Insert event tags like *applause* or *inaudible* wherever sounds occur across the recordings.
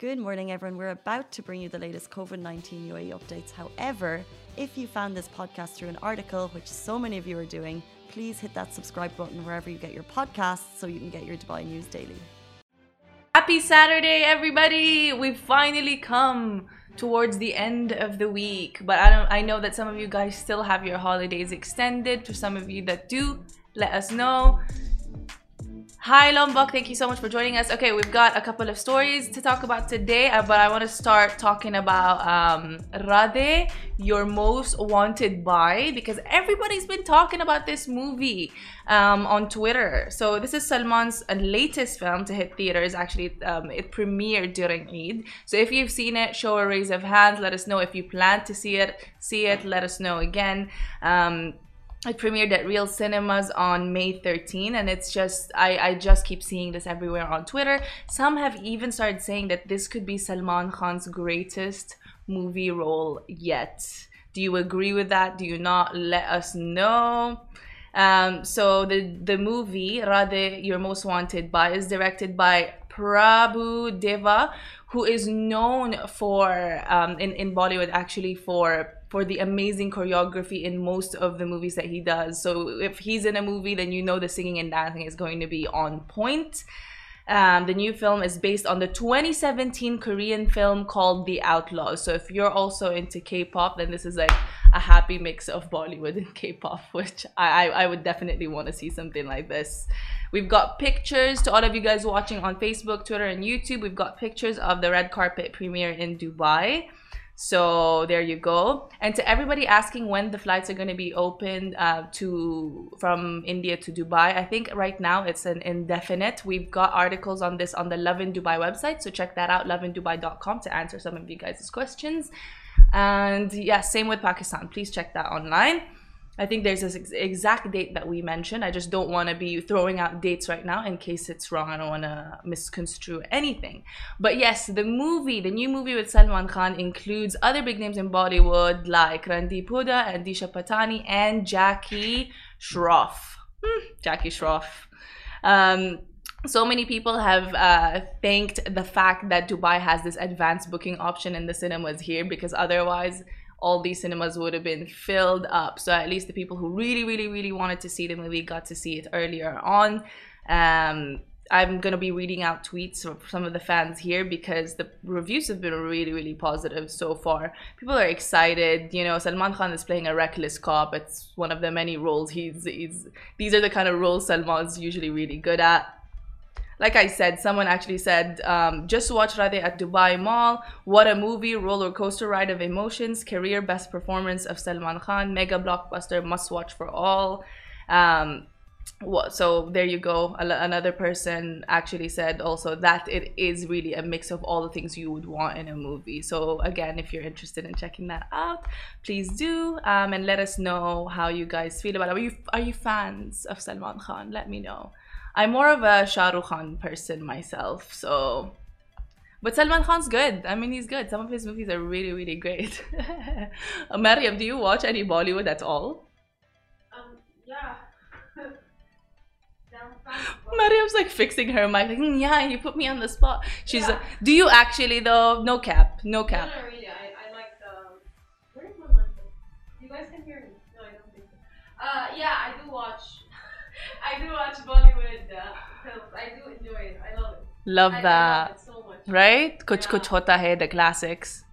Good morning, everyone. We're about to bring you the latest COVID 19 UAE updates. However, if you found this podcast through an article, which so many of you are doing, please hit that subscribe button wherever you get your podcasts so you can get your Dubai news daily. Happy Saturday, everybody! We've finally come towards the end of the week, but I don't. I know that some of you guys still have your holidays extended. For some of you that do, let us know. Hi Lombok, thank you so much for joining us. Okay, we've got a couple of stories to talk about today, uh, but I want to start talking about um, Radhe, your most wanted Bhai, because everybody's been talking about this movie um, on Twitter. So this is Salman's uh, latest film to hit theaters. Actually, um, it premiered during Eid. So if you've seen it, show a raise of hands. Let us know if you plan to see it. See it. Let us know again. Um, it premiered at Reel Cinemas on May 13, and it's just I, I just keep seeing this everywhere on Twitter. Some have even started saying that this could be Salman Khan's greatest movie role yet. Do you agree with that? Do you not? Let us know. Um, so the the movie Radhe Your Most Wanted Bhai is directed by Prabhu Deva, who is known for um, in in Bollywood actually for for the amazing choreography in most of the movies that he does. So if he's in a movie, then you know the singing and dancing is going to be on point. Um, the new film is based on the 2017 Korean film called The Outlaws. So if you're also into K-pop, then this is like a happy mix of Bollywood and K-pop, *laughs* which I, I, I would definitely want to see something like this. We've got pictures to all of you guys watching on Facebook, Twitter, and YouTube. We've got pictures of the red carpet premiere in Dubai. So there you go. And to everybody asking when the flights are going to be open uh, to from India to Dubai, I think right now it's an indefinite. We've got articles on this on the Lovin Dubai website, so check that out, lovindubai.com, to answer some of you guys' questions. And yeah, same with Pakistan. Please check that online. I think there's this exact date that we mentioned. I just don't want to be throwing out dates right now in case it's wrong. I don't want to misconstrue anything. But yes, the movie, the new movie with Salman Khan includes other big names in Bollywood like Randeep and Disha Patani and Jackie Shroff. Hmm, Jackie Shroff. Um, so many people have uh, thanked the fact that Dubai has this advanced booking option in the cinemas here because otherwise all these cinemas would have been filled up. So at least the people who really, really, really wanted to see the movie got to see it earlier on. Um, I'm gonna be reading out tweets from some of the fans here because the reviews have been really, really positive so far. People are excited. You know, Salman Khan is playing a reckless cop. It's one of the many roles he's he's. These are the kind of roles Salman's usually really good at like I said, someone actually said, um, just watch Radhe at Dubai Mall. What a movie, roller coaster ride of emotions, career best performance of Salman Khan, mega blockbuster, must watch for all. Um, so there you go. Another person actually said also that it is really a mix of all the things you would want in a movie. So again, if you're interested in checking that out, please do um, and let us know how you guys feel about it. Are you are you fans of Salman Khan? Let me know. I'm more of a Shah Rukh Khan person myself, so. But Salman Khan's good. I mean, he's good. Some of his movies are really, really great. *laughs* Mariam, do you watch any Bollywood at all? Um, yeah. *laughs* Mariam's like fixing her mic, like, mm, yeah, you put me on the spot. She's Yeah. like, do you actually though? No cap, no cap. No, no, really. I, I like the. Where's my mic? You guys can hear me. No, I don't think so. Uh, yeah, I do watch. I do watch Bollywood uh, films. I do enjoy it. I love it. Love I, that. love it so much. Right? Kuch Yeah. Kuch Hota Hai, the classics.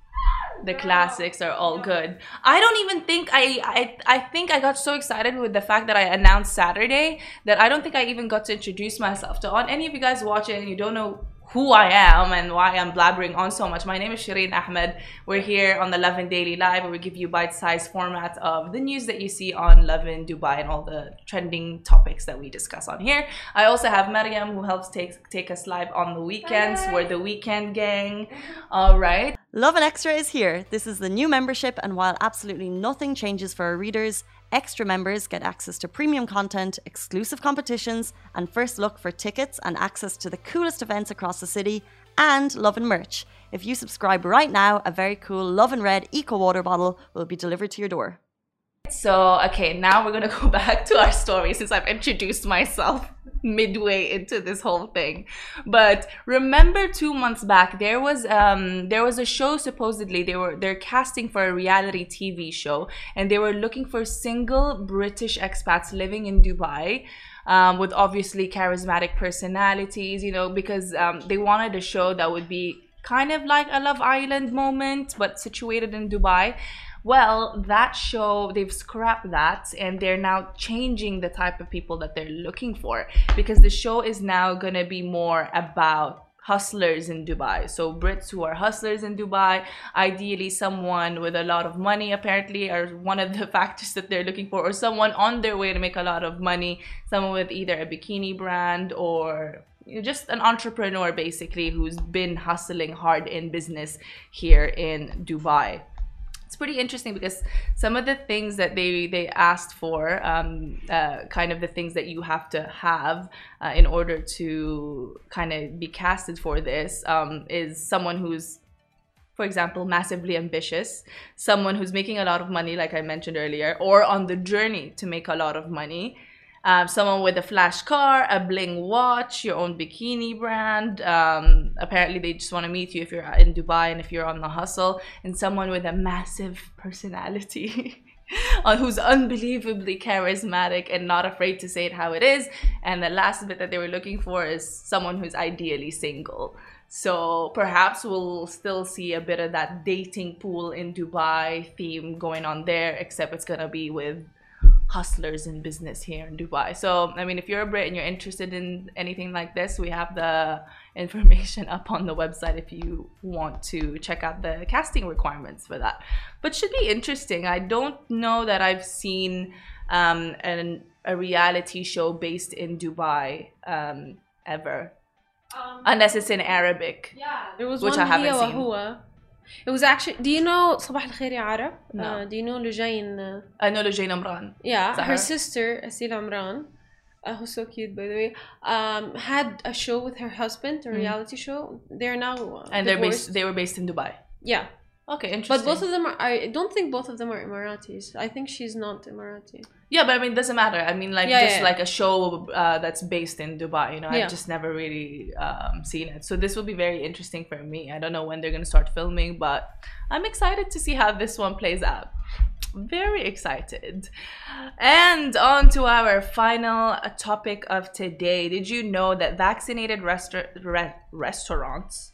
The Girl. classics are all Yeah. good. I don't even think I, I I think I got so excited with the fact that I announced Saturday that I don't think I even got to introduce myself to on any of you guys watching and you don't know who I am and why I'm blabbering on so much. My name is Shireen Ahmed. We're here on the Lovin Daily Live where we give you bite-sized format of the news that you see on Lovin Dubai and all the trending topics that we discuss on here. I also have Mariam who helps take take us live on the weekends. Hi. We're the weekend gang. All right. Lovin Extra is here. This is the new membership, and while absolutely nothing changes for our readers, extra members get access to premium content, exclusive competitions, and first look for tickets and access to the coolest events across the city, and Lovin merch. If you subscribe right now, a very cool Lovin Red Eco Water bottle will be delivered to your door. So, okay, now we're gonna *laughs* go back to our story since I've introduced myself *laughs* midway into this whole thing. But remember two months back there was um there was a show supposedly they were they're casting for a reality TV show and they were looking for single British expats living in Dubai. Um, with obviously charismatic personalities, you know, because um, they wanted a show that would be kind of like a Love Island moment, but situated in Dubai. Well, that show, they've scrapped that and they're now changing the type of people that they're looking for because the show is now going to be more about hustlers in Dubai. So Brits who are hustlers in Dubai, ideally someone with a lot of money apparently are one of the *laughs* factors that they're looking for or someone on their way to make a lot of money, someone with either a bikini brand or just an entrepreneur basically who's been hustling hard in business here in Dubai it's pretty interesting because some of the things that they they asked for, um, uh, kind of the things that you have to have uh, in order to kind of be casted for this, um, is someone who's for example, massively ambitious, someone who's making a lot of money, like I mentioned earlier, or on the journey to make a lot of money, um, someone with a flash car, a bling watch, your own bikini brand. Um, apparently, they just want to meet you if you're in Dubai and if you're on the hustle, and someone with a massive personality. *laughs* who's unbelievably charismatic and not afraid to say it how it is. And the last bit that they were looking for is someone who's ideally single. So perhaps we'll still see a bit of that dating pool in Dubai theme going on there, except it's gonna be with hustlers in business here in Dubai. So, I mean, if you're a Brit and you're interested in anything like this, we have the *laughs* information up on the website if you want to check out the casting requirements for that. But should be interesting. I don't know that I've seen um, an, a reality show based in Dubai um, ever. Um, Unless it's in Arabic, yeah, there was which one I haven't seen. It was actually. Do you know صباح الخير Khair No. Uh, do you know Lujain? Uh, I know Lujain Amran. Yeah, her, her, sister Asil Amran, uh, who's so cute by the way, um, had a show with her husband, a mm. reality show. They're now and divorced. they're based. They were based in Dubai. Yeah. Okay, interesting. but both of them are. I don't think both of them are Emiratis. I think she's not Emirati. Yeah, but I mean, it doesn't matter. I mean, like Yeah, just yeah, like a show uh, that's based in Dubai. You know, Yeah. I've just never really um, seen it. So this will be very interesting for me. I don't know when they're gonna start filming, but I'm excited to see how this one plays out. Very excited. And on to our final uh, topic of today. Did you know that vaccinated resta- re- restaurants?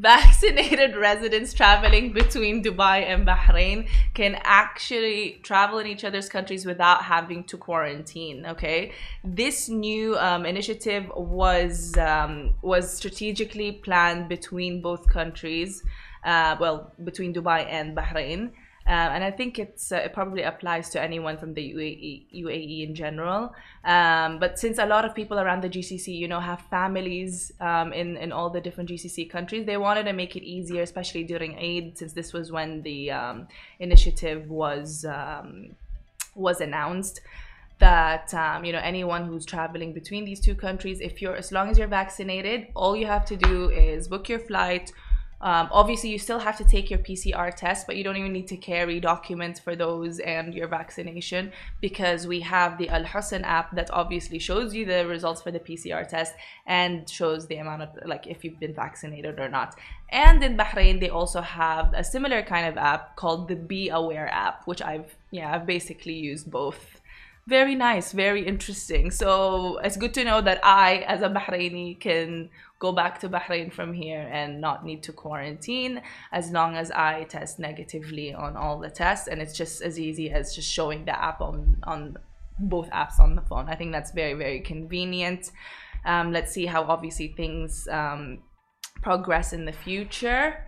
Vaccinated *laughs* residents traveling between Dubai and Bahrain can actually travel in each other's countries without having to quarantine. Okay, this new um, initiative was um, was strategically planned between both countries. Uh, well, between Dubai and Bahrain. Uh, and I think it's uh, it probably applies to anyone from the UAE, UAE in general. Um, but since a lot of people around the GCC, you know, have families um, in in all the different GCC countries, they wanted to make it easier, especially during Eid, since this was when the um, initiative was um, was announced. That um, you know, anyone who's traveling between these two countries, if you're as long as you're vaccinated, all you have to do is book your flight. Um, obviously, you still have to take your PCR test, but you don't even need to carry documents for those and your vaccination because we have the Al Hosn app that obviously shows you the results for the PCR test and shows the amount of like if you've been vaccinated or not. And in Bahrain, they also have a similar kind of app called the BeAware app, which I've yeah I've basically used both very nice, very interesting. So it's good to know that I, as a Bahraini, can go back to Bahrain from here and not need to quarantine as long as I test negatively on all the tests. And it's just as easy as just showing the app on, on both apps on the phone. I think that's very, very convenient. Um, let's see how obviously things um, progress in the future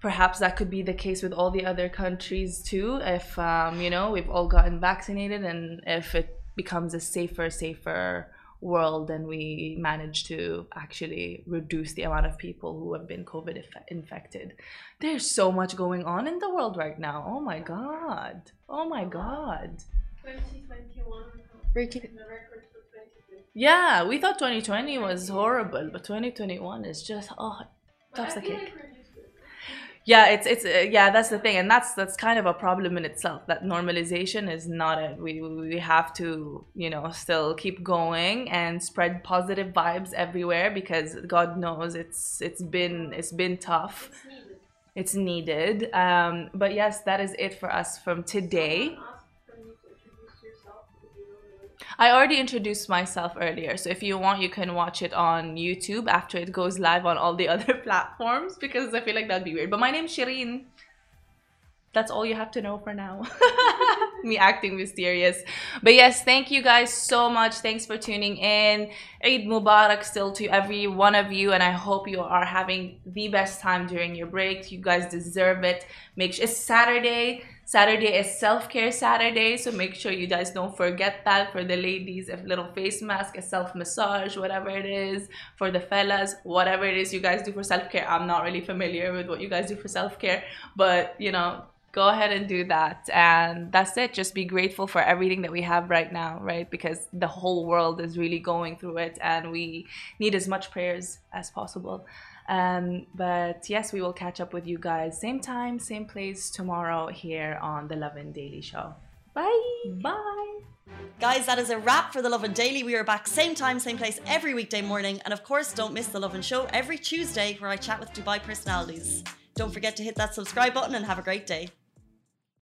perhaps that could be the case with all the other countries too if um, you know we've all gotten vaccinated and if it becomes a safer safer world and we manage to actually reduce the amount of people who have been covid inf- infected there's so much going on in the world right now oh my god oh my god 2021 Breaking. the record for 2020. yeah we thought 2020 was horrible but 2021 is just oh tops the cake like we're used to it. Yeah it's it's uh, yeah that's the thing and that's that's kind of a problem in itself that normalization is not it we we have to you know still keep going and spread positive vibes everywhere because god knows it's it's been it's been tough. It's needed. it's needed. Um but yes that is it for us from today I already introduced myself earlier, so if you want, you can watch it on YouTube after it goes live on all the *laughs* other platforms because I feel like that'd be weird. But my name's Shireen. That's all you have to know for now. *laughs* Me acting mysterious. But yes, thank you guys so much. Thanks for tuning in. Eid Mubarak still to every one of you, and I hope you are having the best time during your break. You guys deserve it. Make sure it's Saturday. Saturday is self-care Saturday, so make sure you guys don't forget that for the ladies, a little face mask, a self-massage, whatever it is. For the fellas, whatever it is you guys do for self-care. I'm not really familiar with what you guys do for self-care, but you know, go ahead and do that. And that's it. Just be grateful for everything that we have right now, right? Because the whole world is really going through it and we need as much prayers as possible. Um, but yes, we will catch up with you guys same time, same place tomorrow here on the Lovin Daily Show. Bye. Bye. Guys, that is a wrap for the Lovin Daily. We are back same time, same place every weekday morning. And of course, don't miss the Lovin Show every Tuesday where I chat with Dubai personalities. Don't forget to hit that subscribe button and have a great day.